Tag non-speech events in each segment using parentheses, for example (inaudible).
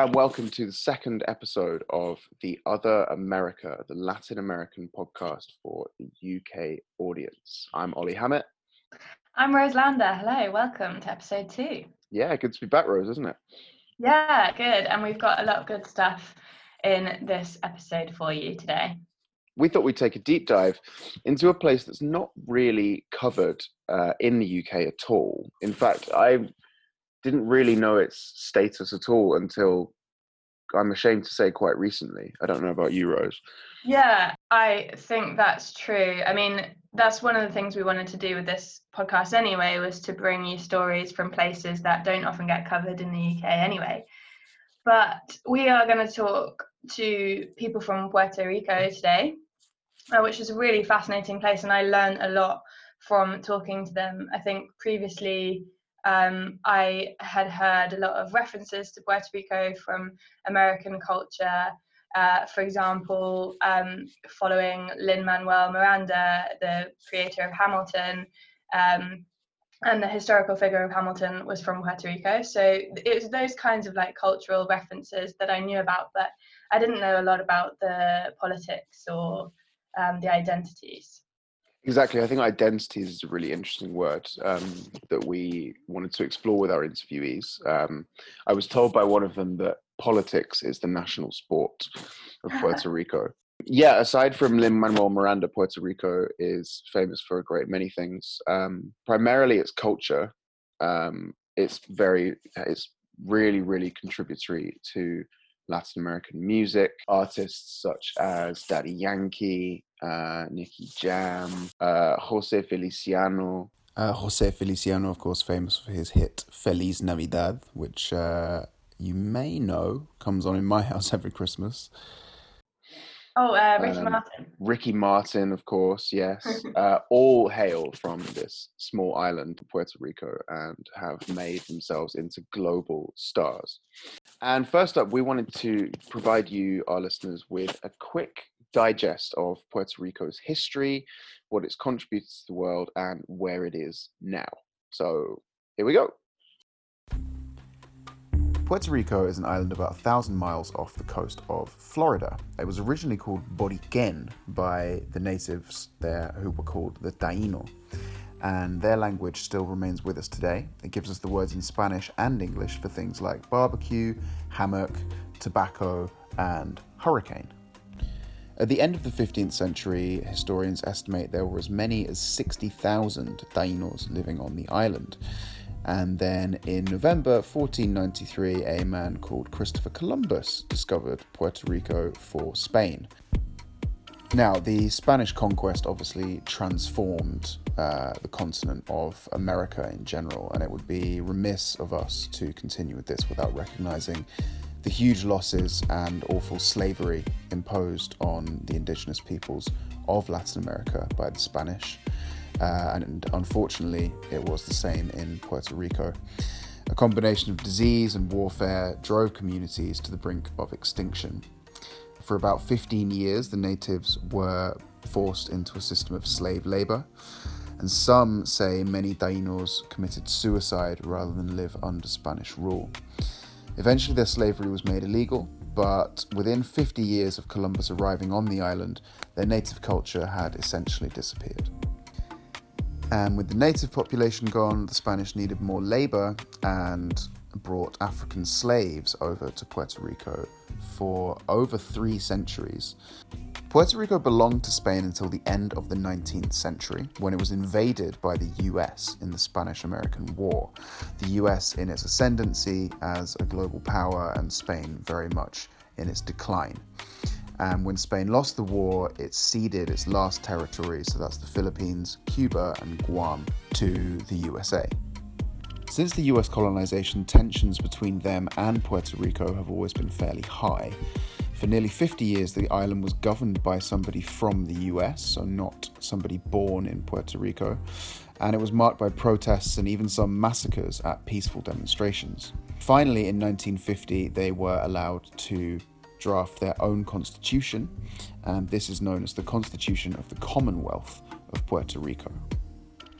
And welcome to the second episode of the Other America, the Latin American podcast for the UK audience. I'm Oli Hammett. I'm Rose Lander. Hello, welcome to episode two. Yeah, good to be back, Rose, isn't it? Yeah, good. And we've got a lot of good stuff in this episode for you today. We thought we'd take a deep dive into a place that's not really covered uh, in the UK at all. In fact, I didn't really know its status at all until I'm ashamed to say quite recently. I don't know about you, Rose. Yeah, I think that's true. I mean, that's one of the things we wanted to do with this podcast anyway, was to bring you stories from places that don't often get covered in the UK anyway. But we are going to talk to people from Puerto Rico today, uh, which is a really fascinating place, and I learned a lot from talking to them. I think previously um, I had heard a lot of references to Puerto Rico from American culture. Uh, for example, um, following Lin Manuel Miranda, the creator of Hamilton, um, and the historical figure of Hamilton was from Puerto Rico. So it was those kinds of like cultural references that I knew about, but I didn't know a lot about the politics or um, the identities. Exactly. I think identity is a really interesting word um, that we wanted to explore with our interviewees. Um, I was told by one of them that politics is the national sport of Puerto (laughs) Rico. Yeah, aside from Lin Manuel Miranda, Puerto Rico is famous for a great many things. Um, primarily, its culture. Um, it's very, it's really, really contributory to Latin American music. Artists such as Daddy Yankee, uh, Nicky Jam, uh, Jose Feliciano. Uh, Jose Feliciano, of course, famous for his hit Feliz Navidad, which uh, you may know comes on in my (laughs) house every Christmas. Oh, uh, Ricky um, Martin. Ricky Martin, of course, yes. (laughs) uh, all hail from this small island, Puerto Rico, and have made themselves into global stars. And first up, we wanted to provide you, our listeners, with a quick digest of Puerto Rico's history, what it's contributed to the world, and where it is now. So here we go. Puerto Rico is an island about a 1,000 miles off the coast of Florida. It was originally called Boriquen by the natives there who were called the Taino, and their language still remains with us today. It gives us the words in Spanish and English for things like barbecue, hammock, tobacco, and hurricane. At the end of the 15th century, historians estimate there were as many as 60,000 Tainos living on the island. And then in November 1493, a man called Christopher Columbus discovered Puerto Rico for Spain. Now, the Spanish conquest obviously transformed uh, the continent of America in general, and it would be remiss of us to continue with this without recognizing the huge losses and awful slavery imposed on the indigenous peoples of Latin America by the Spanish. Uh, and unfortunately, it was the same in Puerto Rico. A combination of disease and warfare drove communities to the brink of extinction. For about 15 years, the natives were forced into a system of slave labor, and some say many Tainos committed suicide rather than live under Spanish rule. Eventually, their slavery was made illegal, but within 50 years of Columbus arriving on the island, their native culture had essentially disappeared. And with the native population gone, the Spanish needed more labor and brought African slaves over to Puerto Rico for over three centuries. Puerto Rico belonged to Spain until the end of the 19th century, when it was invaded by the US in the Spanish American War. The US in its ascendancy as a global power, and Spain very much in its decline. And when Spain lost the war, it ceded its last territory, so that's the Philippines, Cuba, and Guam, to the USA. Since the US colonization, tensions between them and Puerto Rico have always been fairly high. For nearly 50 years, the island was governed by somebody from the US, so not somebody born in Puerto Rico, and it was marked by protests and even some massacres at peaceful demonstrations. Finally, in 1950, they were allowed to draft their own constitution, and this is known as the Constitution of the Commonwealth of Puerto Rico.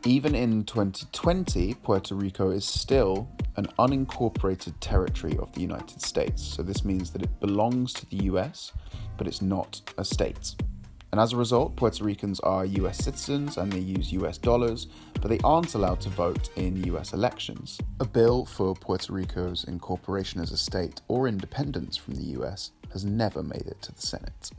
Even in 2020, Puerto Rico is still an unincorporated territory of the United States. So this means that it belongs to the US, but it's not a state. And as a result, Puerto Ricans are US citizens and they use US dollars, but they aren't allowed to vote in US elections. A bill for Puerto Rico's incorporation as a state or independence from the US has never made it to the Senate.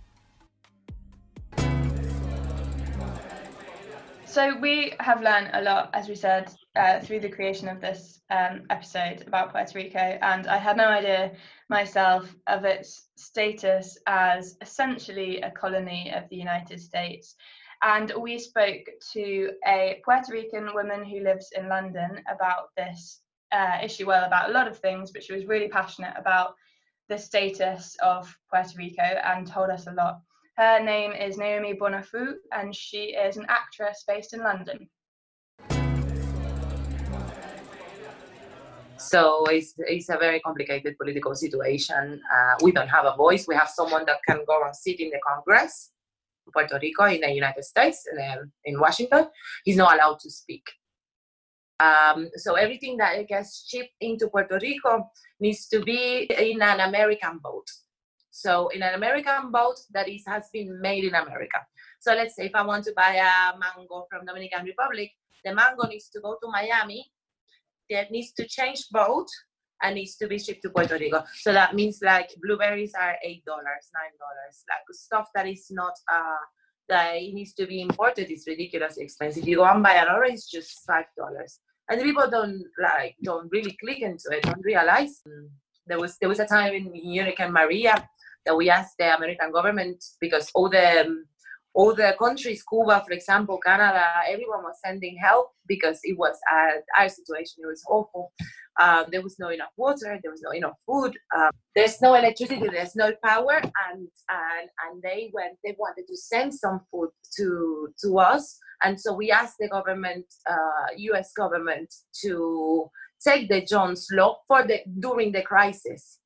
So we have learned a lot, as we said, uh, through the creation of this um, episode about Puerto Rico, and I had no idea myself of its status as essentially a colony of the United States. And we spoke to a Puerto Rican woman who lives in London about this uh, issue, well, about a lot of things, but she was really passionate about the status of Puerto Rico and told us a lot. Her name is Naomi Bonafu, and she is an actress based in London. So it's, it's a very complicated political situation. Uh, we don't have a voice. We have someone that can go and sit in the Congress, Puerto Rico, in the United States, in, in Washington. He's not allowed to speak. Um, so everything that gets shipped into Puerto Rico needs to be in an American boat. So in an American boat that is has been made in America. So let's say if I want to buy a mango from Dominican Republic, the mango needs to go to Miami, it needs to change boat and needs to be shipped to Puerto Rico. So that means like blueberries are eight dollars, nine dollars, like stuff that is not uh that it needs to be imported is ridiculously expensive. You go and buy an orange, it's just five dollars. And people don't like don't really click into it, don't realize. There was there was a time in Hurricane Maria that we asked the American government because all the um, all the countries, Cuba, for example, Canada, everyone was sending help because it was uh, our situation. It was awful. Um, there was no enough water. There was no enough food. Um, there's no electricity. There's no power, and and and they went. They wanted to send some food to to us, and so we asked the government, uh, U.S. government, to take the Jones Law for the during the crisis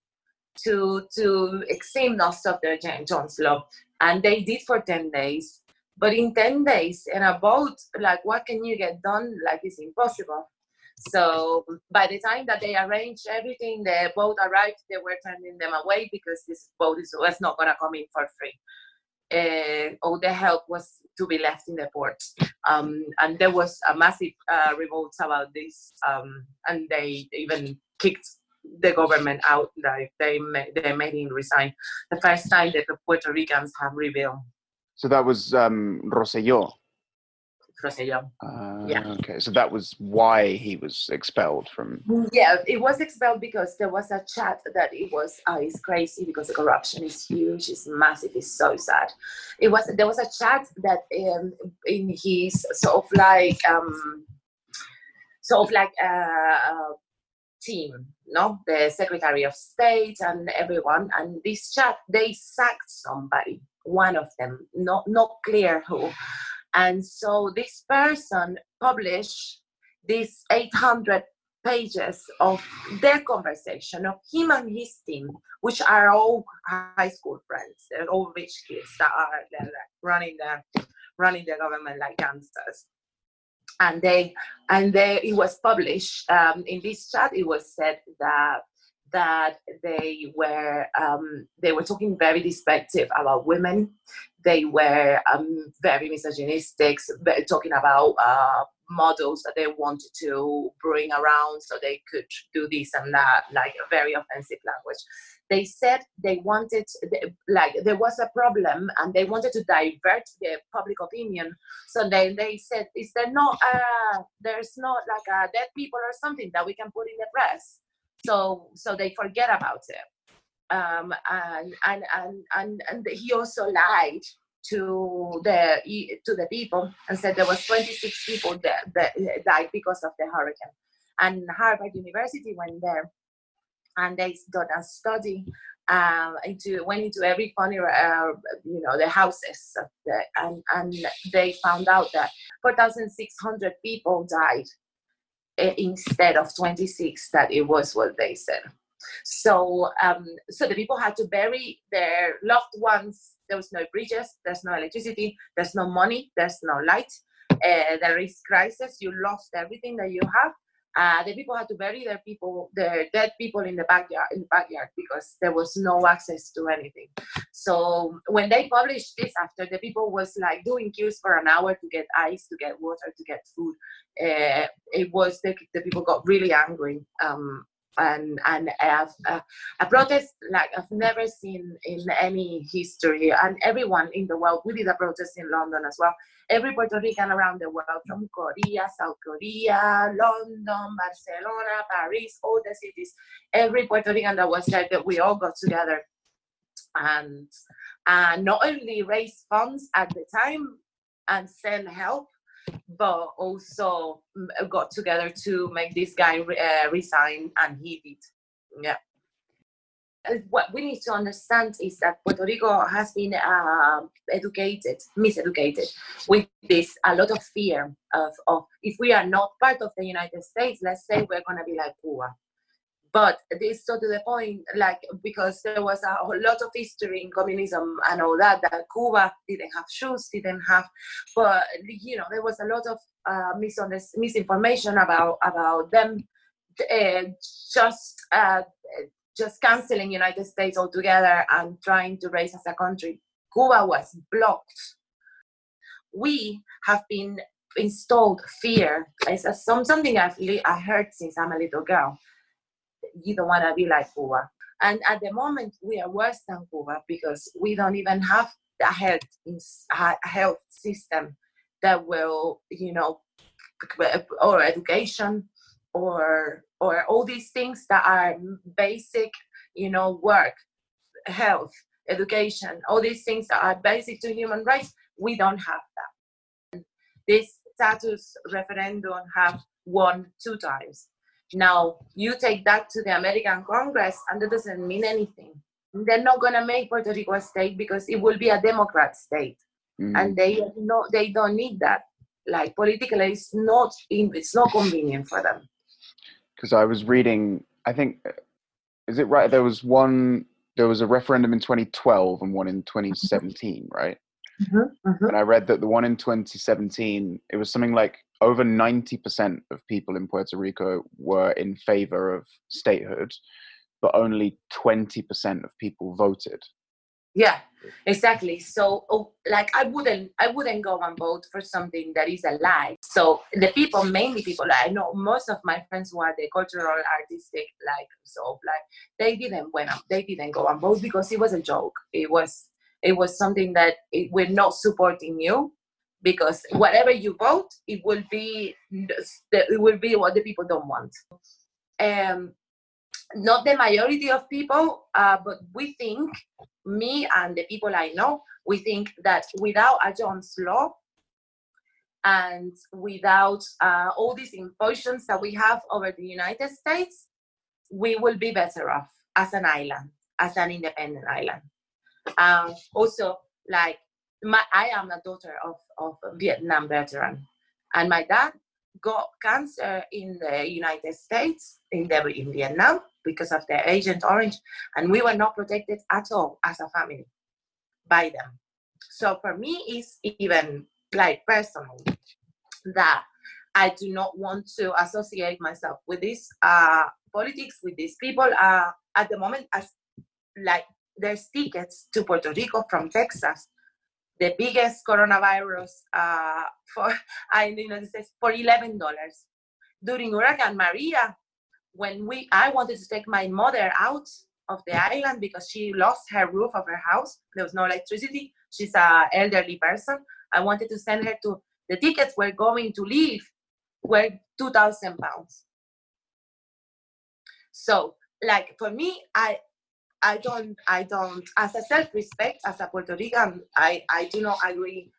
to to exempt us of the Jones law, and they did for ten days. But in ten days, in a boat, like what can you get done? Like it's impossible. So by the time that they arranged everything, the boat arrived. They were turning them away because this boat is, was not gonna come in for free. Uh, all the help was to be left in the port. Um, and there was a massive uh, revolt about this, um, and they even kicked the government out. Like they made, they made him resign. The first time that the Puerto Ricans have rebelled. So that was um, Rosselló. Rosselló. Uh, Yeah. Okay, so that was why he was expelled from. Yeah, it was expelled because there was a chat that it was uh, it's crazy because the corruption is huge, it's massive, it's so sad. It was there was a chat that um, in his sort of like um, sort of like uh, uh, team, no, the Secretary of State and everyone, and this chat they sacked somebody, one of them, not not clear who, and so this person published these 800 pages of their conversation of him and his team, which are all high school friends. They're all rich kids that are running the running the government like gangsters. And they and they it was published um, in this chat. It was said that that they were um, they were talking very despective about women. They were um, very misogynistic, talking about uh, models that they wanted to bring around so they could do this and that, like a very offensive language. They said they wanted, like, there was a problem and they wanted to divert the public opinion. So they, they said, Is there not, uh, there's not like uh, dead people or something that we can put in the press? So, so they forget about it. Um, and, and, and, and, and he also lied to the to the people and said there was 26 people that, that died because of the hurricane. And Harvard University went there and they done a study um, into went into every funny uh, you know the houses the, and and they found out that 4,600 people died uh, instead of 26 that it was what they said. So um, so the people had to bury their loved ones. There was no bridges. There's no electricity. There's no money. There's no light. Uh, there is crisis. You lost everything that you have, uh, the people had to bury their people, their dead people in the backyard, in the backyard, because there was no access to anything. So when they published this, after the people was like doing queues for an hour to get ice, to get water, to get food, uh, it was the, the people got really angry. Um, and and a, protest like I've never seen in any history. And everyone in the world, we did a protest in London as well. Every Puerto Rican around the world, from Korea, South Korea, London, Barcelona, Paris, all the cities, every Puerto Rican that was there, that we all got together and uh, not only raise funds at the time and send help, but also mm, got together to make this guy uh, resign, and he did. Yeah. What we need to understand is that Puerto Rico has been uh, educated, miseducated, with this a lot of fear of, of if we are not part of the United States, let's say we're gonna be like Cuba but this so to the point like because there was a, a, lot of history in communism and all that that cuba didn't have shoes didn't have but you know there was a lot of uh, misinformation about about them uh, just uh, just canceling united states altogether and trying to raise as a country. Cuba was blocked. We have been installed fear. It's a, some, something I've I heard since I'm a little girl you don't want to be like Cuba. And at the moment, we are worse than Cuba because we don't even have a health, a uh, health system that will, you know, or education or or all these things that are basic, you know, work, health, education, all these things that are basic to human rights. We don't have that. This status referendum have won two times now, you take that to the American Congress, and that doesn't mean anything. They're not going to make Puerto Rico a state because it will be a Democrat state, mm-hmm. and they no, they don't need that. Like politically, it's not it's not convenient for them. Because I was reading, I think, is it right? There was one. There was a referendum in 2012 and one in 2017, right? Mm-hmm, mm-hmm. And I read that the one in 2017, it was something like over 90% of people in Puerto Rico were in favor of statehood, but only 20% of people voted. Yeah, exactly. So, oh, like, I wouldn't, I wouldn't go and vote for something that is a lie. So, the people, mainly people, I know most of my friends who are the cultural, artistic, like, so, like, they didn't went, they didn't go and vote because it was a joke. It was, it was something that it, we're not supporting you because whatever you vote, it will be it will be what the people don't want. Um, not the majority of people, uh, but we think, me and the people I know, we think that without a Jones law and without uh, all these impositions that we have over the United States, we will be better off as an island, as an independent island. Um, also, like my, I am a daughter of, of a Vietnam veteran, and my dad got cancer in the United States, in, the, in Vietnam, because of the Agent Orange, and we were not protected at all as a family by them. So for me, it's even like personal that I do not want to associate myself with this uh, politics, with these people. Uh, at the moment, as like there's tickets to Puerto Rico from Texas the biggest coronavirus uh, (laughs) for I in the United States for eleven dollars. During Hurricane Maria, when we I wanted to take my mother out of the island because she lost her roof of her house. There was no electricity. She's a elderly person. I wanted to send her to the tickets were going to leave were two thousand pounds. So like for me, I I don't, I don't, as a self-respect, as a Puerto Rican, I, I do not agree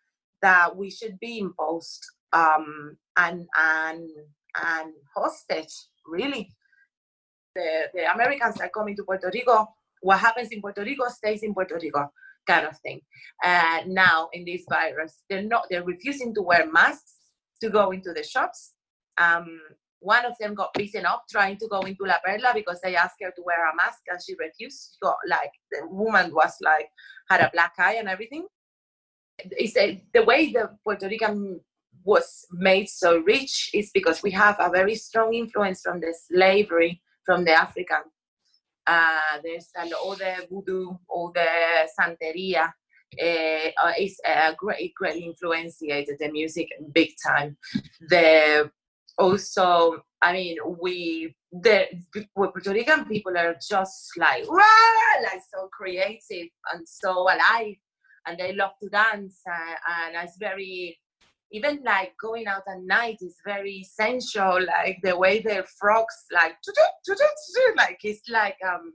that we should be imposed um, and, and, and hostage, really. The, the Americans are coming to Puerto Rico. What happens in Puerto Rico stays in Puerto Rico, kind of thing. Uh, now, in this virus, they're not, they're refusing to wear masks to go into the shops. Um, one of them got beaten up trying to go into La Perla because they asked her to wear a mask and she refused. She got like the woman was like had a black eye and everything. It's a, the way the Puerto Rican was made so rich is because we have a very strong influence from the slavery from the African. Uh, there's all the voodoo, all the santeria. Uh, is a great, great influenciated the music big time. The also, I mean, we the Puerto Rican people are just like Rah! like so creative and so alive, and they love to dance, uh, and it's very even like going out at night is very sensual like the way their frogs like like it's like um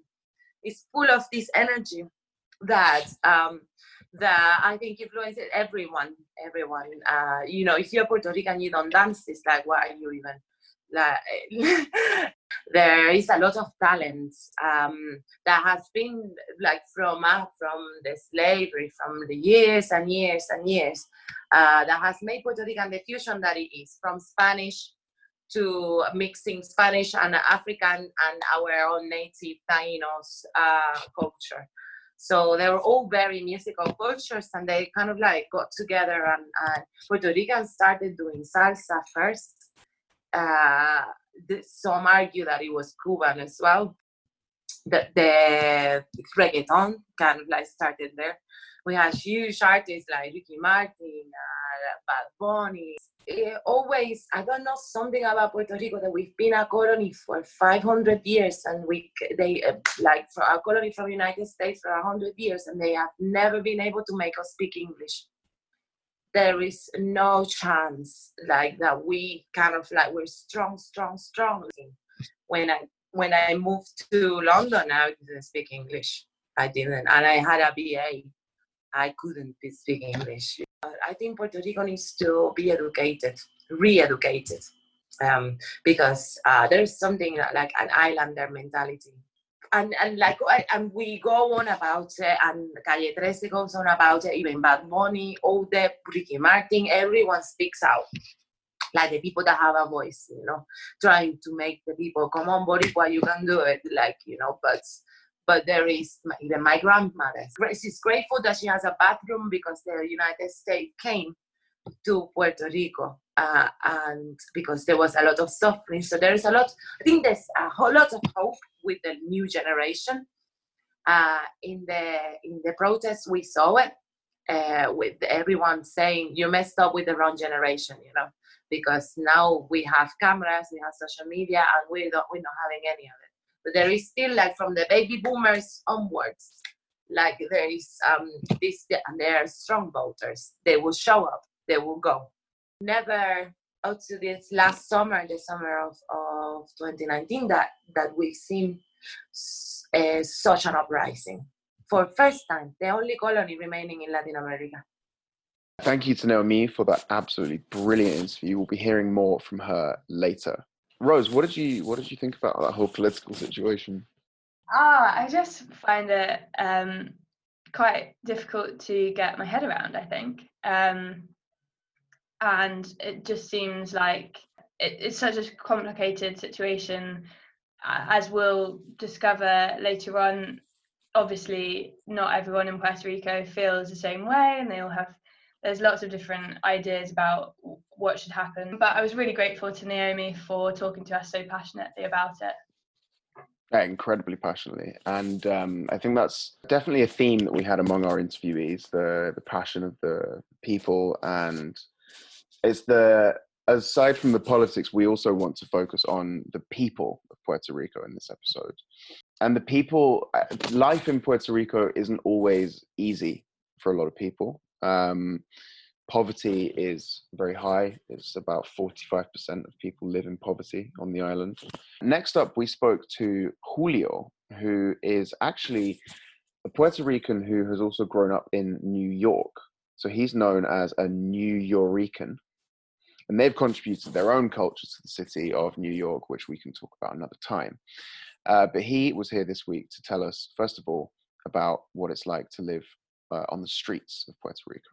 it's full of this energy that um that I think influences everyone everyone uh you know if you're Puerto Rican you don't dance it's like why are you even like (laughs) there is a lot of talent um, that has been like from uh, from the slavery from the years and years and years uh, that has made Puerto Rican the fusion that it is from Spanish to mixing Spanish and African and our own native Tainos uh, culture. So they were all very musical cultures and they kind of like got together and, and Puerto Rican started doing salsa first. Uh, some argue that it was Cuban as well. The, the reggaeton kind of like started there we had huge artists like Ricky Martin, uh, Bad Bunny. It always, I don't know something about Puerto Rico that we've been a colony for 500 years, and we they uh, like for a colony from United States for 100 years, and they have never been able to make us speak English. There is no chance like that. We kind of like we're strong, strong, strong. When I when I moved to London, I didn't speak English. I didn't, and I had a BA I couldn't speak English. I think Puerto Rico needs to be educated, re-educated, um, because uh, there's something like an islander mentality. And, and like and we go on about it, and Calle 13 goes on about it, even Bad Bunny, all the Ricky Martin, everyone speaks out. Like the people that have a voice, you know, trying to make the people come on, Boricua, you can do it, like, you know, but but there is even my grandmother. She's grateful that she has a bathroom because the United States came to Puerto Rico uh, and because there was a lot of suffering. So there is a lot, I think there's a whole lot of hope with the new generation. Uh, in the in the protests, we saw it uh, with everyone saying you messed up with the wrong generation, you know, because now we have cameras, we have social media, and we don't we're not having any of but there is still like from the baby boomers onwards like there is um this and they are strong voters. They will show up. They will go. Never up to this last summer the summer of, of 2019 that that we've seen uh, such an uprising. For first time the only colony remaining in latin america. Thank you to Naomi for that absolutely brilliant interview. We'll be hearing more from her later. Rose, what did you what did you think about that whole political situation? Ah, I just find it um, quite difficult to get my head around. I think, um, and it just seems like it, it's such a complicated situation, as we'll discover later on. Obviously, not everyone in Puerto Rico feels the same way, and they all have there's lots of different ideas about what should happen. But I was really grateful to Naomi for talking to us so passionately about it. Yeah, incredibly passionately, and um, I think that's definitely a theme that we had among our interviewees: the the passion of the people, and it's the aside from the politics, we also want to focus on the people of Puerto Rico in this episode. And the people, uh, life in Puerto Rico isn't always easy for a lot of people. Um, poverty is very high. It's about 45% of people live in poverty on the island. Next up, we spoke to Julio, who is actually a Puerto Rican who has also grown up in New York. So he's known as a Nuyorican. And they've contributed their own culture to the city of New York, which we can talk about another time. Uh, but he was here this week to tell us, first of all, about what it's like to live uh, on the streets of Puerto Rico.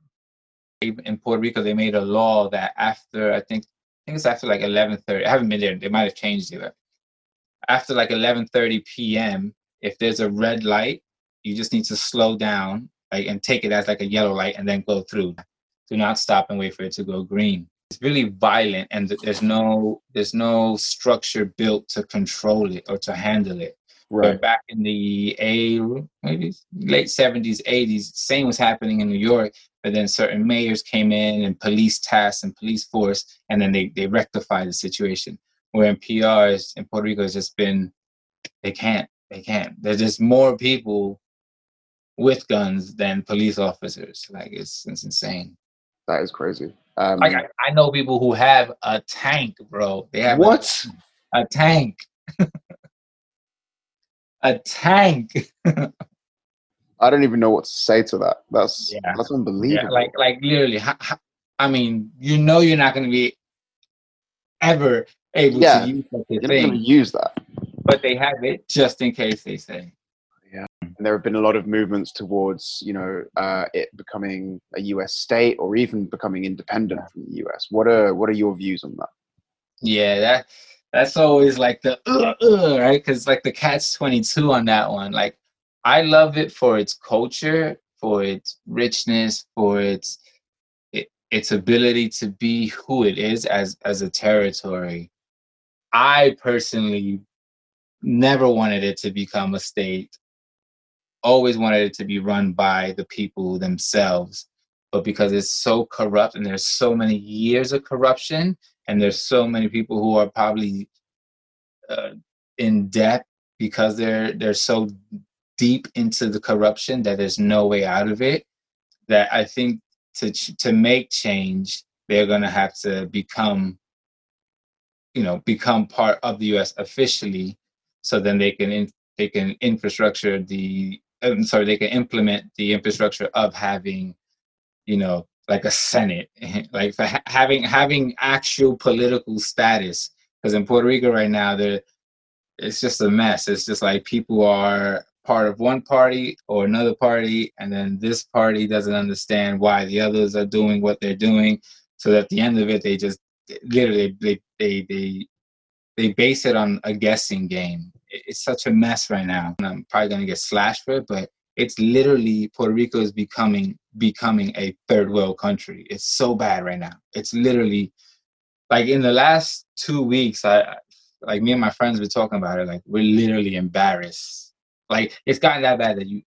In Puerto Rico, they made a law that after I think I think it's after like 11:30. I haven't been there. They might have changed it. After like 11:30 p.m., if there's a red light, you just need to slow down like, and take it as like a yellow light and then go through. Do not stop and wait for it to go green. it's really violent and there's no there's no structure built to control it or to handle it right. but back in the a maybe late 70s 80s same was happening in new york but then certain mayors came in and police tasks and police force and then they, they rectified the situation. Where in prs in puerto rico has just been they can't they can't. There's just more people with guns than police officers. Like it's it's insane. That is crazy. Um, like I, I, know people who have a tank, bro. They have what? A, a tank. (laughs) a tank. (laughs) I don't even know what to say to that. That's yeah. that's unbelievable. Yeah, like like literally. I mean, you know, you're not going to be ever able yeah, to use such a you're thing. Use that, but they have it just in case. They say. Yeah, and there have been a lot of movements towards, you know, uh, it becoming a U.S. state or even becoming independent from the U.S. What are what are your views on that? Yeah, that that's always like the uh, uh, right because like the catch twenty two on that one. Like I love it for its culture, for its richness, for its it, its ability to be who it is as as a territory. I personally never wanted it to become a state always wanted it to be run by the people themselves but because it's so corrupt and there's so many years of corruption and there's so many people who are probably uh, in debt because they're they're so deep into the corruption that there's no way out of it that i think to to make change they're going to have to become you know become part of the us officially so then they can in, they can infrastructure the I'm sorry, they can implement the infrastructure of having, you know, like a Senate, (laughs) like ha- having having actual political status. Because in Puerto Rico right now, there it's just a mess. It's just like people are part of one party or another party, and then this party doesn't understand why the others are doing what they're doing. So at the end of it, they just literally they they they they base it on a guessing game it's such a mess right now. And I'm probably gonna get slashed for it, but it's literally Puerto Rico is becoming becoming a third world country. It's so bad right now. It's literally like in the last two weeks, I like me and my friends were talking about it. Like we're literally embarrassed. Like it's gotten that bad that you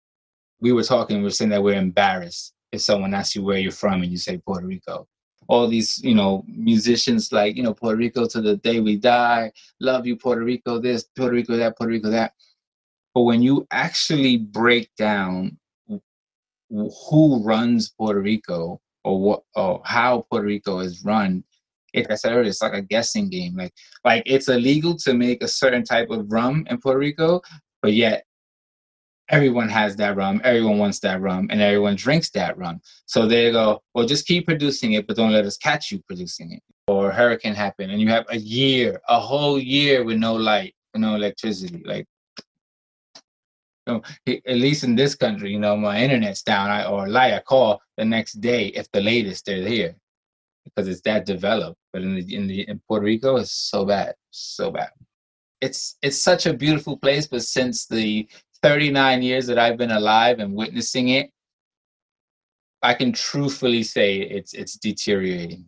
we were talking, we are saying that we're embarrassed if someone asks you where you're from and you say Puerto Rico all these, you know, musicians like, you know, Puerto Rico to the day we die, love you, Puerto Rico, this, Puerto Rico, that, Puerto Rico, that. But when you actually break down who runs Puerto Rico or what or how Puerto Rico is run, it, like I said it's like a guessing game. Like like it's illegal to make a certain type of rum in Puerto Rico, but yet everyone has that rum, everyone wants that rum, and everyone drinks that rum. So they go, well, just keep producing it, but don't let us catch you producing it. Or a hurricane happen, and you have a year, a whole year with no light, no electricity. Like, know, at least in this country, you know, my internet's down, I, or light, I call the next day if the latest they're here, because it's that developed. But in the in the in Puerto Rico, it's so bad, so bad it's it's such a beautiful place but since the 39 years that I've been alive and witnessing it, I can truthfully say it's it's deteriorating.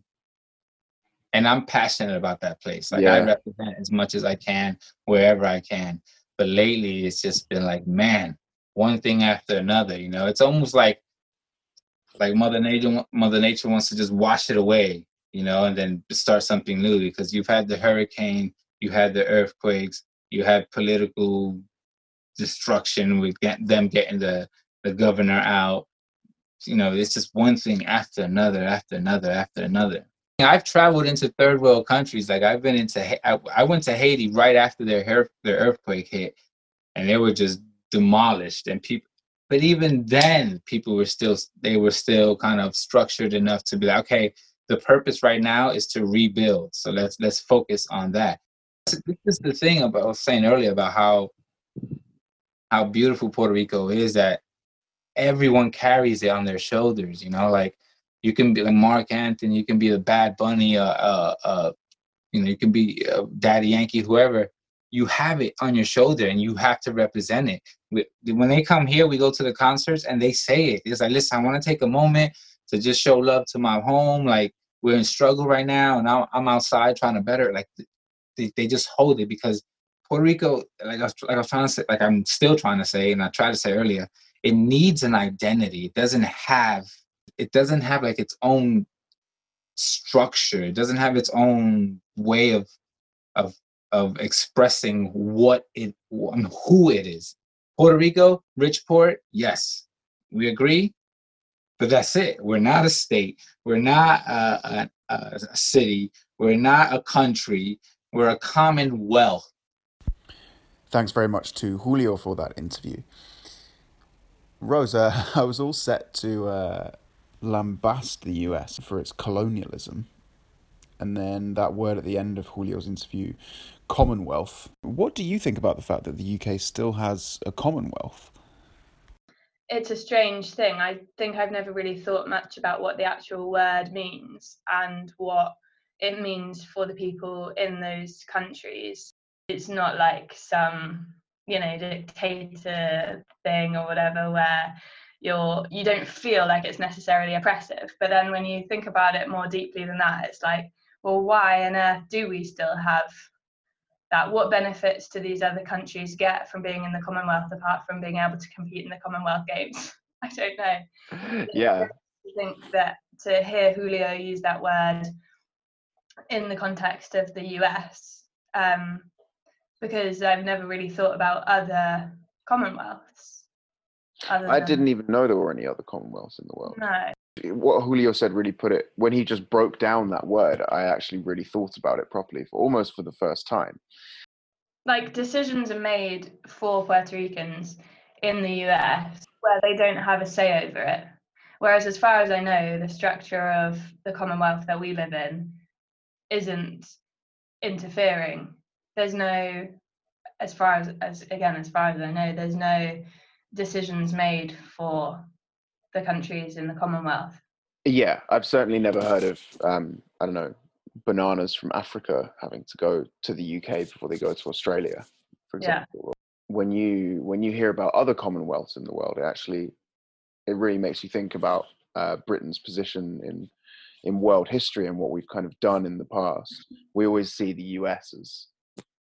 And I'm passionate about that place. Like yeah. I represent as much as I can wherever I can. But lately it's just been like, man, one thing after another, you know. It's almost like like Mother Nature Mother Nature wants to just wash it away, you know, and then start something new because you've had the hurricane, you had the earthquakes, you had political destruction with them getting the, the governor out. You know, it's just one thing after another, after another, after another. I've traveled into third world countries. Like I've been into, I, went to Haiti right after their their earthquake hit, and they were just demolished. And people, but even then, people were still they were still kind of structured enough to be like, okay, the purpose right now is to rebuild. So let's let's focus on that. This is the thing about I was saying earlier about how how beautiful Puerto Rico is that everyone carries it on their shoulders. You know, like you can be like Marc Anthony, you can be the Bad Bunny, uh, uh, uh you know, you can be uh, Daddy Yankee, whoever. You have it on your shoulder, and you have to represent it. When they come here, we go to the concerts, and they say it. It's like, listen, I want to take a moment to just show love to my home. Like we're in struggle right now, and I'm, I'm outside trying to better. Like they, they just hold it because Puerto Rico, like I, was, like I was trying to say, like I'm still trying to say, and I tried to say earlier, it needs an identity. It doesn't have, it doesn't have like its own structure. It doesn't have its own way of of of expressing what it who it is. Puerto Rico, rich port, yes, we agree, but that's it. We're not a state. We're not a, a, a city. We're not a country. We're a commonwealth. Thanks very much to Julio for that interview. Rosa, (laughs) I was all set to uh, lambast the US for its colonialism. And then that word at the end of Julio's interview, Commonwealth. What do you think about the fact that the UK still has a Commonwealth? It's a strange thing. I think I've never really thought much about what the actual word means and what it means for the people in those countries. It's not like some, you know, dictator thing or whatever where you're you don't feel like it's necessarily oppressive. But then when you think about it more deeply than that, it's like, well, why on earth do we still have that? What benefits do these other countries get from being in the Commonwealth apart from being able to compete in the Commonwealth Games? (laughs) I don't know. (laughs) Yeah. I think that to hear Julio use that word in the context of the US, um, because I've never really thought about other Commonwealths. I didn't even know there were any other Commonwealths in the world. No. What Julio said really put it when he just broke down that word. I actually really thought about it properly for almost for the first time. Like decisions are made for Puerto Ricans in the US where they don't have a say over it. Whereas, as far as I know, the structure of the Commonwealth that we live in isn't interfering. There's no, as far as, as again, as far as I know, there's no decisions made for the countries in the Commonwealth. Yeah, I've certainly never heard of, um, I don't know, bananas from Africa having to go to the UK before they go to Australia, for example. Yeah. When you when you hear about other commonwealths in the world, it actually it really makes you think about uh, Britain's position in in world history and what we've kind of done in the past, we always see the US as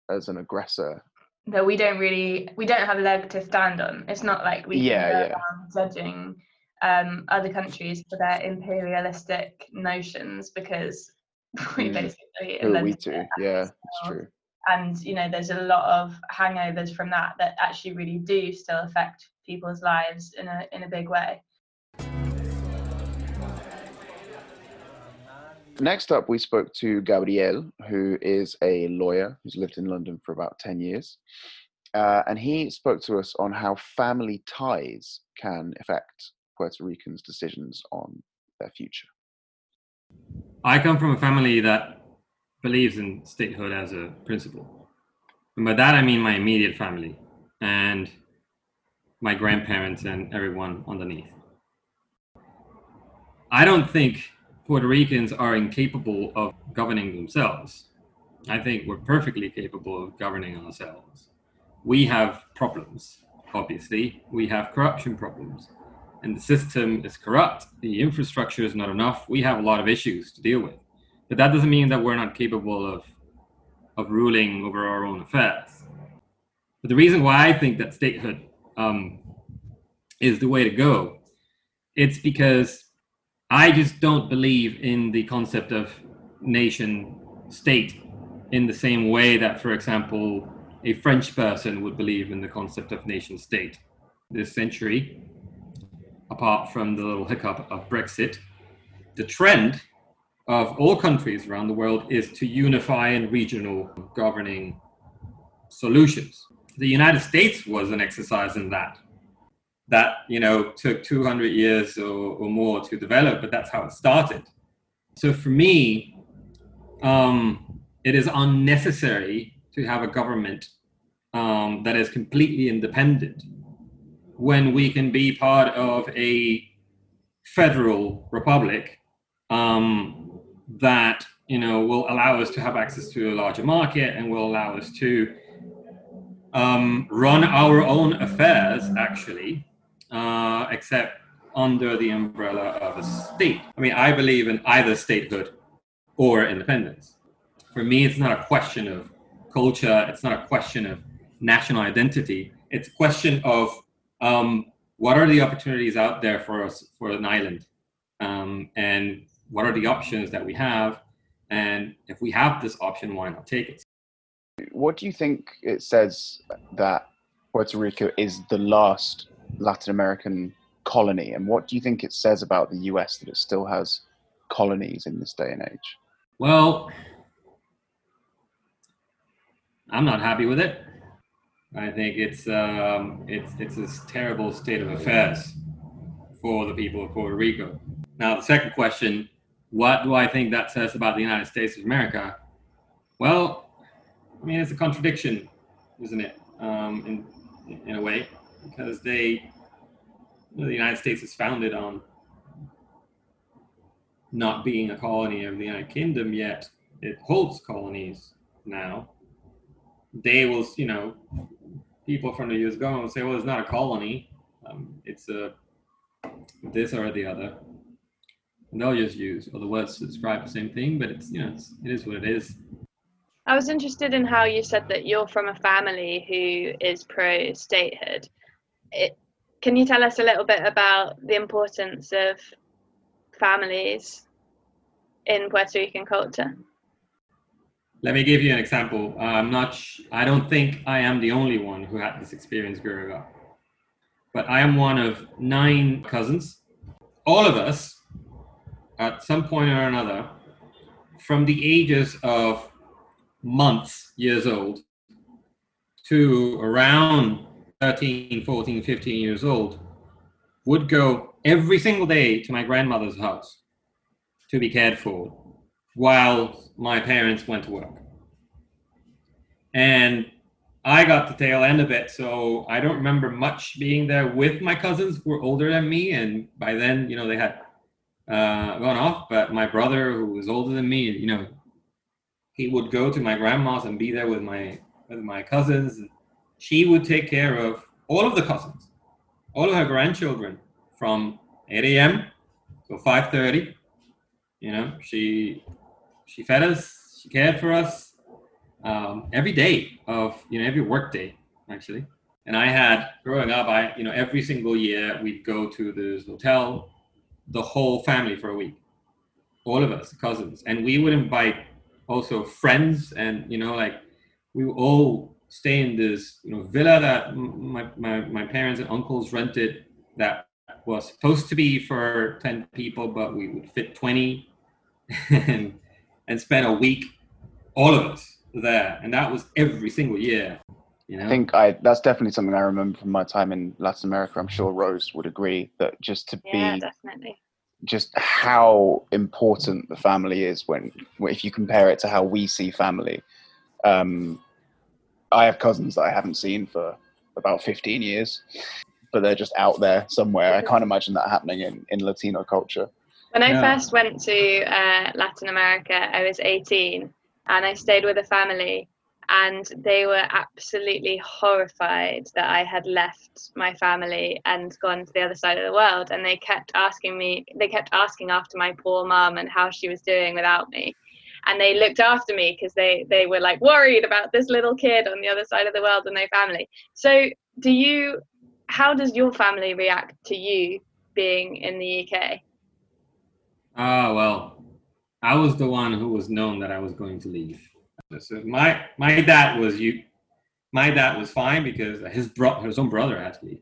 as an aggressor. That we don't really we don't have a leg to stand on. It's not like we yeah, yeah. judging um, other countries for their imperialistic notions because (laughs) we mm. basically Who we too. Yeah, it's true. And you know, there's a lot of hangovers from that that actually really do still affect people's lives in a in a big way. Next up, we spoke to Gabriel, who is a lawyer who's lived in London for about 10 years. Uh, and he spoke to us on how family ties can affect Puerto Ricans' decisions on their future. I come from a family that believes in statehood as a principle. And by that, I mean my immediate family and my grandparents and everyone underneath. I don't think Puerto Ricans are incapable of governing themselves. I think we're perfectly capable of governing ourselves. We have problems, obviously. We have corruption problems. And the system is corrupt. The infrastructure is not enough. We have a lot of issues to deal with. But that doesn't mean that we're not capable of, of ruling over our own affairs. But the reason why I think that statehood um, is the way to go, it's because I just don't believe in the concept of nation state in the same way that, for example, a French person would believe in the concept of nation state. This century, apart from the little hiccup of Brexit, the trend of all countries around the world is to unify in regional governing solutions. The United States was an exercise in that that you know took 200 years or, or more to develop but that's how it started. So for me um, it is unnecessary to have a government um, that is completely independent when we can be part of a federal republic um, that you know will allow us to have access to a larger market and will allow us to um, run our own affairs actually uh, except under the umbrella of a state. I mean, I believe in either statehood or independence. For me, it's not a question of culture. It's not a question of national identity. It's a question of um, what are the opportunities out there for us for an island, um, and what are the options that we have, and if we have this option, why not take it? What do you think it says that Puerto Rico is the last Latin American colony, and what do you think it says about the US that it still has colonies in this day and age? Well, I'm not happy with it. I think it's um, it's it's a terrible state of affairs for the people of Puerto Rico. Now, the second question: What do I think that says about the United States of America? Well, I mean, it's a contradiction, isn't it? Um, in in a way, because they the United States is founded on not being a colony of the United Kingdom yet it holds colonies now. They will you know people from the US go and say well it's not a colony. Um, it's a this or the other. And they'll just use other words to describe the same thing but it's you know it's, it is what it is. I was interested in how you said that you're from a family who is pro statehood. It, can you tell us a little bit about the importance of families in Puerto Rican culture? Let me give you an example. I'm not. Sh- I don't think I am the only one who had this experience growing up, but I am one of nine cousins. All of us, at some point or another, from the ages of months, years old, to around 13, 14, 15 years old, would go every single day to my grandmother's house to be cared for while my parents went to work. And I got the tail end of it, so I don't remember much being there with my cousins who were older than me, and by then, you know, they had uh, gone off. But my brother, who was older than me, you know, he would go to my grandma's and be there with my with my cousins. And she would take care of all of the cousins, all of her grandchildren from 8 a.m. to 5:30. You know, she she fed us, she cared for us um, every day of you know every work day actually. And I had growing up, I you know every single year we'd go to this hotel, the whole family for a week, all of us cousins, and we would invite also friends and you know like we all stay in this you know villa that my, my, my parents and uncles rented that was supposed to be for 10 people but we would fit 20 (laughs) and and spend a week all of us there and that was every single year you know I think I that's definitely something I remember from my time in Latin America. I'm sure Rose would agree that just to Yeah, be definitely. just how important the family is when if you compare it to how we see family. Um, I have cousins that I haven't seen for about 15 years, but they're just out there somewhere. I can't imagine that happening in, in Latino culture. When I Yeah. first went to uh, Latin America, I was 18 and I stayed with a family, and they were absolutely horrified that I had left my family and gone to the other side of the world. And they kept asking me, they kept asking after my poor mum and how she was doing without me. And they looked after me because they, they were like worried about this little kid on the other side of the world and no family. So, do you, how does your family react to you being in the UK? Ah, well, I was the one who was known that I was going to leave. So my my dad was you. My dad was fine because his bro, his own brother actually.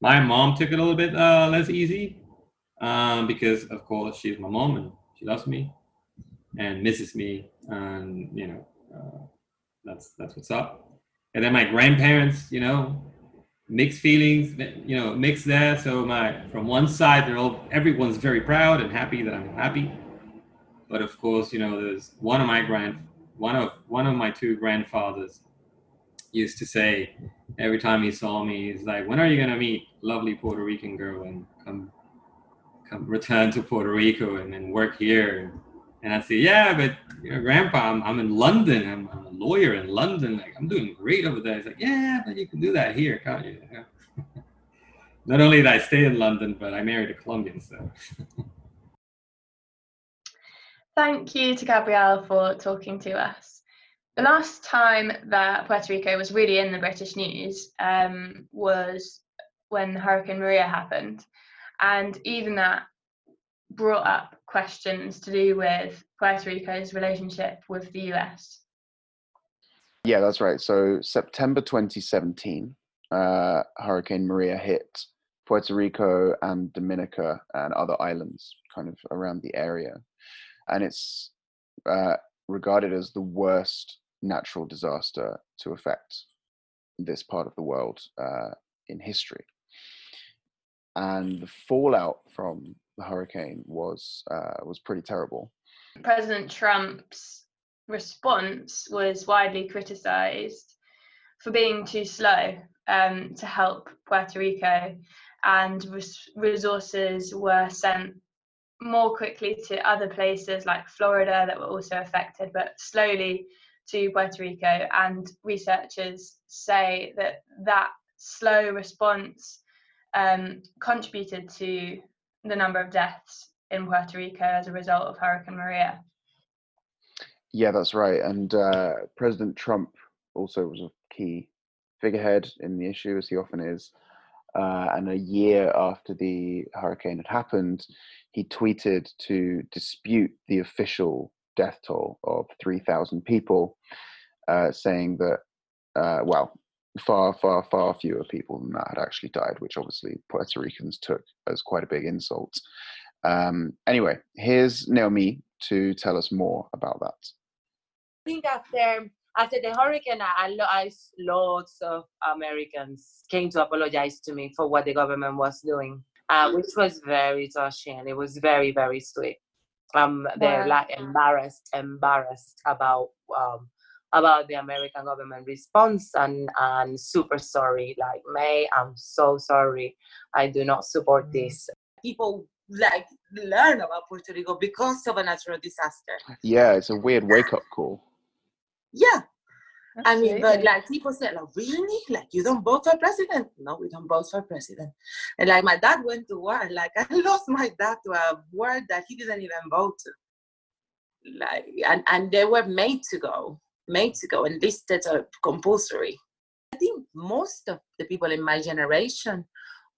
My mom took it a little bit uh, less easy, um, because of course she's my mom and she loves me, and misses me, and you know, uh, that's that's what's up. And then my grandparents, you know, mixed feelings, you know, mixed there. So my from one side, they're all everyone's very proud and happy that I'm happy, but of course, you know, there's one of my grand, one of one of my two grandfathers used to say every time he saw me, he's like, "When are you gonna meet lovely Puerto Rican girl and come come return to Puerto Rico and then work here?" And I say, "Yeah, but you know, Grandpa, I'm, I'm in London. I'm, I'm a lawyer in London. Like I'm doing great over there." He's like, "Yeah, but you can do that here, can't you?" (laughs) Not only did I stay in London, but I married a Colombian, so. Thank you to Gabrielle for talking to us. The last time that Puerto Rico was really in the British news um, was when Hurricane Maria happened. And even that brought up questions to do with Puerto Rico's relationship with the US. Yeah, that's right. So September 2017, uh, Hurricane Maria hit Puerto Rico and Dominica and other islands kind of around the area. And it's uh, regarded as the worst natural disaster to affect this part of the world uh, in history. And the fallout from the hurricane was uh, was pretty terrible. President Trump's response was widely criticized for being too slow um, to help Puerto Rico, and res- resources were sent more quickly to other places like Florida that were also affected, but slowly to Puerto Rico. And researchers say that that slow response um, contributed to the number of deaths in Puerto Rico as a result of Hurricane Maria. Yeah, that's right. And uh, President Trump also was a key figurehead in the issue, as he often is. Uh, and a year after the hurricane had happened, he tweeted to dispute the official death toll of 3,000 people, uh, saying that, uh, well, far, far, far fewer people than that had actually died, which obviously Puerto Ricans took as quite a big insult. Um, anyway, here's Naomi to tell us more about that. I think after after the hurricane, I, I, lots of Americans came to apologize to me for what the government was doing, uh, which was very touching. It was very, very sweet. Um, they're like embarrassed, embarrassed about um, about the American government response and and super sorry. Like May, I'm so sorry. I do not support mm. this. People like learn about Puerto Rico because of a natural disaster. Yeah, it's a weird wake up call. Yeah. I mean, but like people said, like, really? Like, you don't vote for president? No, we don't vote for president. And like, my dad went to war. Like, (laughs) I lost my dad to a war that he didn't even vote to. Like, and, and they were made to go, made to go, and listed as compulsory. I think most of the people in my generation,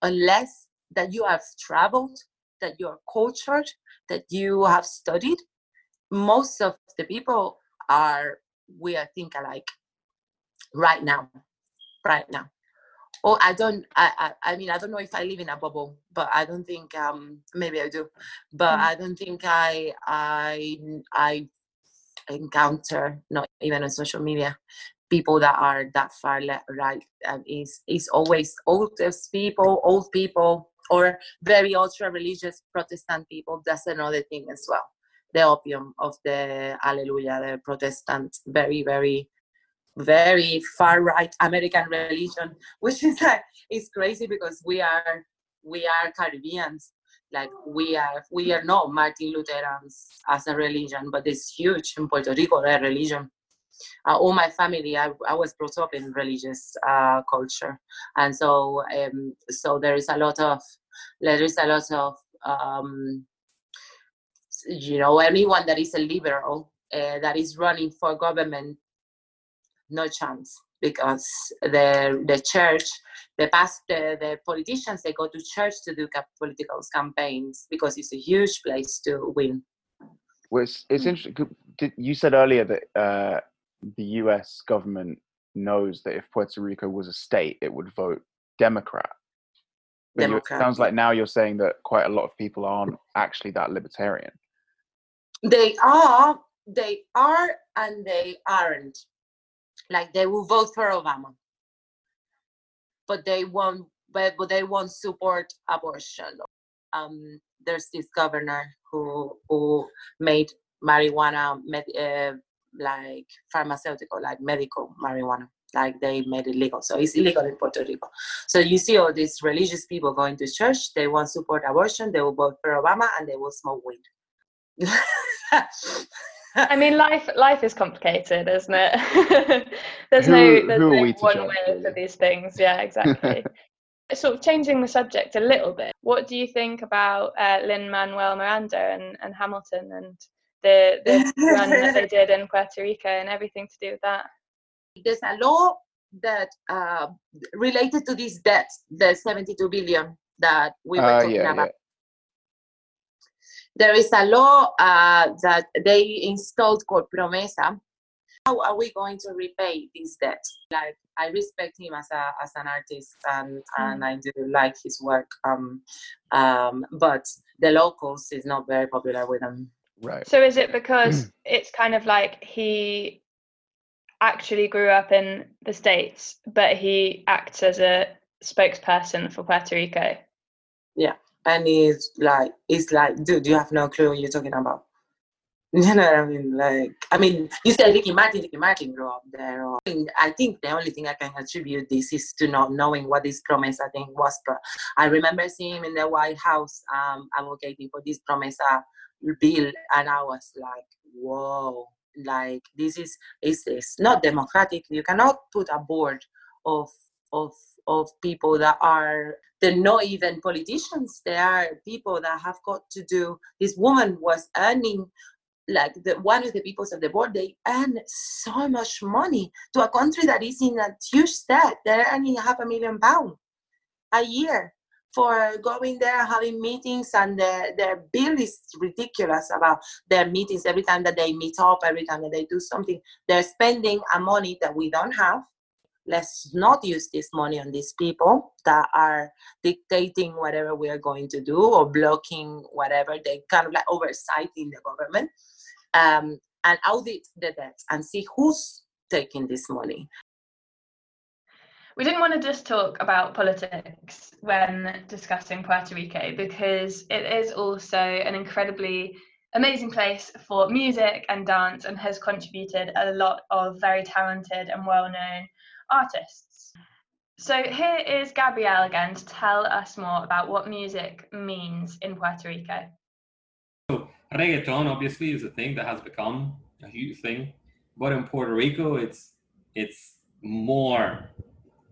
unless that you have traveled, that you're cultured, that you have studied, most of the people are we are think alike right now right now oh i don't I, I i mean i don't know if i live in a bubble but i don't think um maybe i do but mm-hmm. i don't think i i i encounter not even on social media people that are that far left right and is is always oldest people old people or very ultra religious protestant people that's another thing as well the opium of the Alleluia, the Protestant, very, very, very far right American religion, (laughs) which is like it's crazy because we are we are Caribbeans. Like we are we are not Martin Lutherans as a religion, but it's huge in Puerto Rico, their religion. Uh, all my family, I, I was brought up in religious uh, culture, and so um, so there is a lot of there is a lot of um, you know anyone that is a liberal uh, that is running for government no chance because the the church the past the, the politicians they go to church to do political campaigns because it's a huge place to win well it's, it's hmm. interesting you said earlier that uh, the us government knows that if puerto rico was a state it would vote democrat Democrat. it sounds like now you're saying that quite a lot of people aren't actually that libertarian they are they are and they aren't like they will vote for obama. But they won't but, but they won't support abortion. Um there's this governor who who made marijuana med, uh, like pharmaceutical like medical marijuana. Like they made it legal. So it's illegal in puerto rico. So you see all these religious people going to church. They won't support abortion. They will vote for obama and they will smoke weed (laughs) I mean, life life is complicated, isn't it? (laughs) there's who, no there's no one judge, way really? for these things. Yeah, exactly. (laughs) sort of changing the subject a little bit. What do you think about uh, Lin Manuel Miranda and, and Hamilton and the the (laughs) run that they did in Puerto Rico and everything to do with that. There's a law that uh, related to this debt, the 72 billion that we were Uh, talking yeah, about. yeah. There is a law uh, that they installed called Promesa. How are we going to repay this debt? Like I respect him as a as an artist and and I do like his work. Um, um, but the locals is not very popular with them. Right. So is it because (clears throat) it's kind of like he actually grew up in the States, but he acts as a spokesperson for Puerto Rico? And it's like it's like dude you have no clue what you're talking about. (laughs) You know what i mean? Like i mean you said ricky martin ricky martin grew up there or, I, think the only thing i can attribute this is to not knowing what this promise i think was but i remember seeing him in the white house um advocating for this promesa bill and i was like whoa. Like this is is this not democratic. You cannot put a board of of of people that are they're not even politicians they are people that have got to do this woman was earning like the one of the people of the board they earn so much money to a country that is in a huge debt. They're earning half a million pounds a year for going there having meetings and their, their bill is ridiculous about their meetings. Every time that they meet up every time that they do something they're spending a money that we don't have let's not use this money on these people that are dictating whatever we are going to do or blocking whatever they kind of like oversighting the government um, and audit the debts and see who's taking this money. We didn't want to just talk about politics when discussing Puerto Rico because it is also an incredibly amazing place for music and dance and has contributed a lot of very talented and well known artists. So here is Gabrielle again to tell us more about what music means in Puerto Rico. So reggaeton obviously is a thing that has become a huge thing, but in Puerto Rico, it's it's more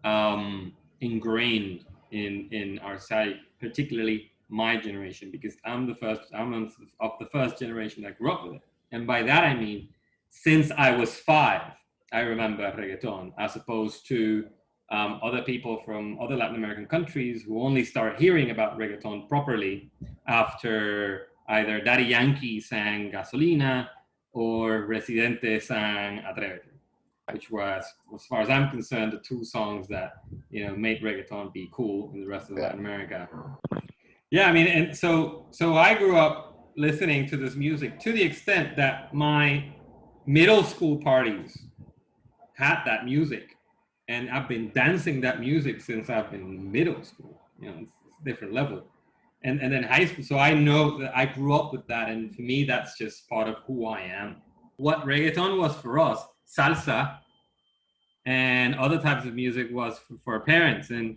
um, ingrained in in our society, particularly my generation, because I'm the first I'm of the first generation that grew up with it, and by that I mean since I was five, I remember reggaeton, as opposed to um, other people from other Latin American countries who only start hearing about reggaeton properly after either Daddy Yankee sang Gasolina or Residente sang Atrévete, which was, as far as I'm concerned, the two songs that you know made reggaeton be cool in the rest of Latin America. Yeah, I mean, and so so I grew up listening to this music to the extent that my middle school parties had that music, and I've been dancing that music since I've been middle school. You know, it's, it's a different level and and then high school. So I know that I grew up with that, and for me, that's just part of who I am. What reggaeton was for us, salsa, and other types of music was for, for parents. And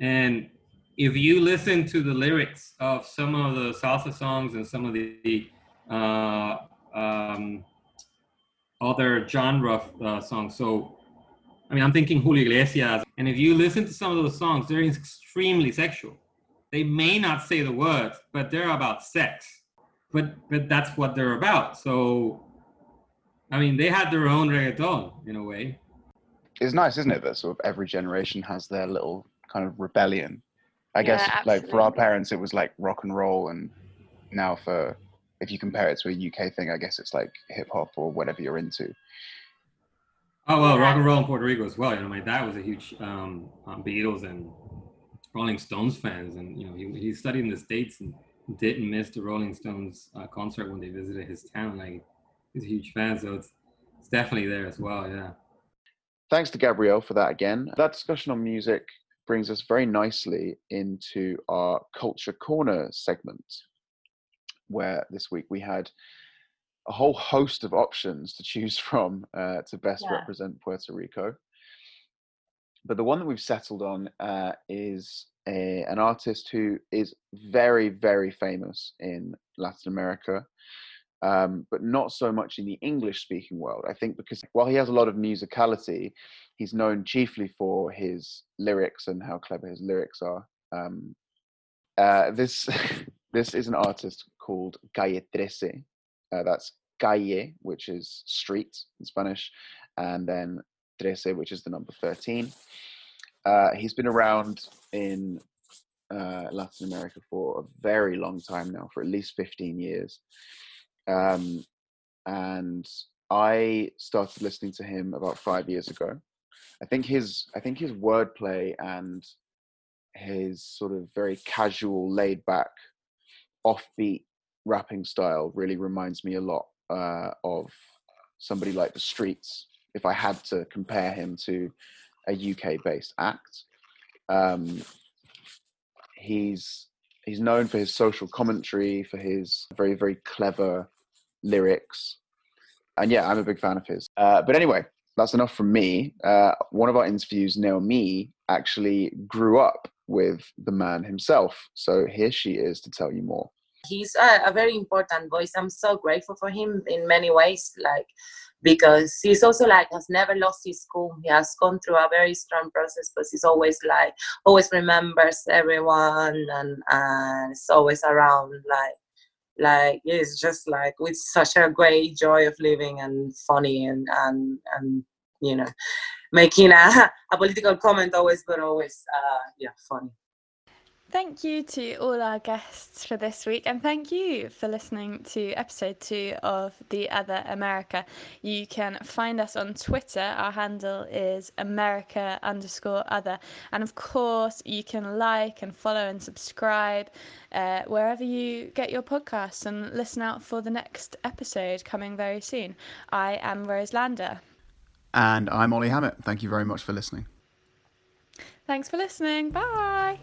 and if you listen to the lyrics of some of the salsa songs and some of the uh, um, other genre uh, songs, so I mean, I'm thinking Julio Iglesias, and if you listen to some of those songs, they're extremely sexual they may not say the words, but they're about sex. But but that's what they're about. So I mean they had their own reggaeton in a way. It's nice, isn't it, that sort of every generation has their little kind of rebellion. I guess Yeah, like for our parents it was like rock and roll and now for if you compare it to a UK thing, I guess it's like hip hop or whatever you're into. Oh well, rock and roll in Puerto Rico as well. You know, my dad was a huge um, um, Beatles and Rolling Stones fans, and you know he, he studied in the states and didn't miss the Rolling Stones uh, concert when they visited his town. Like he's a huge fan, so it's it's definitely there as well. Yeah. Thanks to Gabrielle for that again. That discussion on music brings us very nicely into our Culture Corner segment, where this week we had a whole host of options to choose (laughs) from uh, to best Yeah. represent Puerto Rico. But the one that we've settled on uh, is a, an artist who is very, very famous in Latin America, um, but not so much in the English speaking world. I think because while he has a lot of musicality, he's known chiefly for his lyrics and how clever his lyrics are. Um, uh, this (laughs) this is an artist called Calle Trece. Uh, that's calle, which is street in Spanish, and then trece, which is the number 13. Uh, he's been around in uh, Latin America for a very long time now, for at least 15 years. Um, and I started listening to him about five years ago. I think his I think his wordplay and his sort of very casual, laid back, offbeat rapping style really reminds me a lot uh, of somebody like the Streets. If I had to compare him to a UK based act, um, he's he's known for his social commentary, for his very very clever lyrics, and yeah, I'm a big fan of his. Uh, but anyway, that's enough from me. Uh, one of our interviews, Naomi, actually grew up with the man himself. So here she is to tell you more. He's a, a very important voice. I'm so grateful for him in many ways, like because he's also like has never lost his cool. He has gone through a very strong process, but he's always like always remembers everyone and and is always around like like it's just like with such a great joy of living and funny and and and you know making a, (laughs) a political comment always but always uh yeah funny Thank you to all our guests for this week, and thank you for listening to episode two of The Other America. You can find us on Twitter. Our handle is America underscore other. And of course, you can like and follow and subscribe uh, wherever you get your podcasts and listen out for the next episode coming very soon. I am Rose Lander. And I'm Oli Hammett. Thank you very much for listening. Thanks for listening. Bye.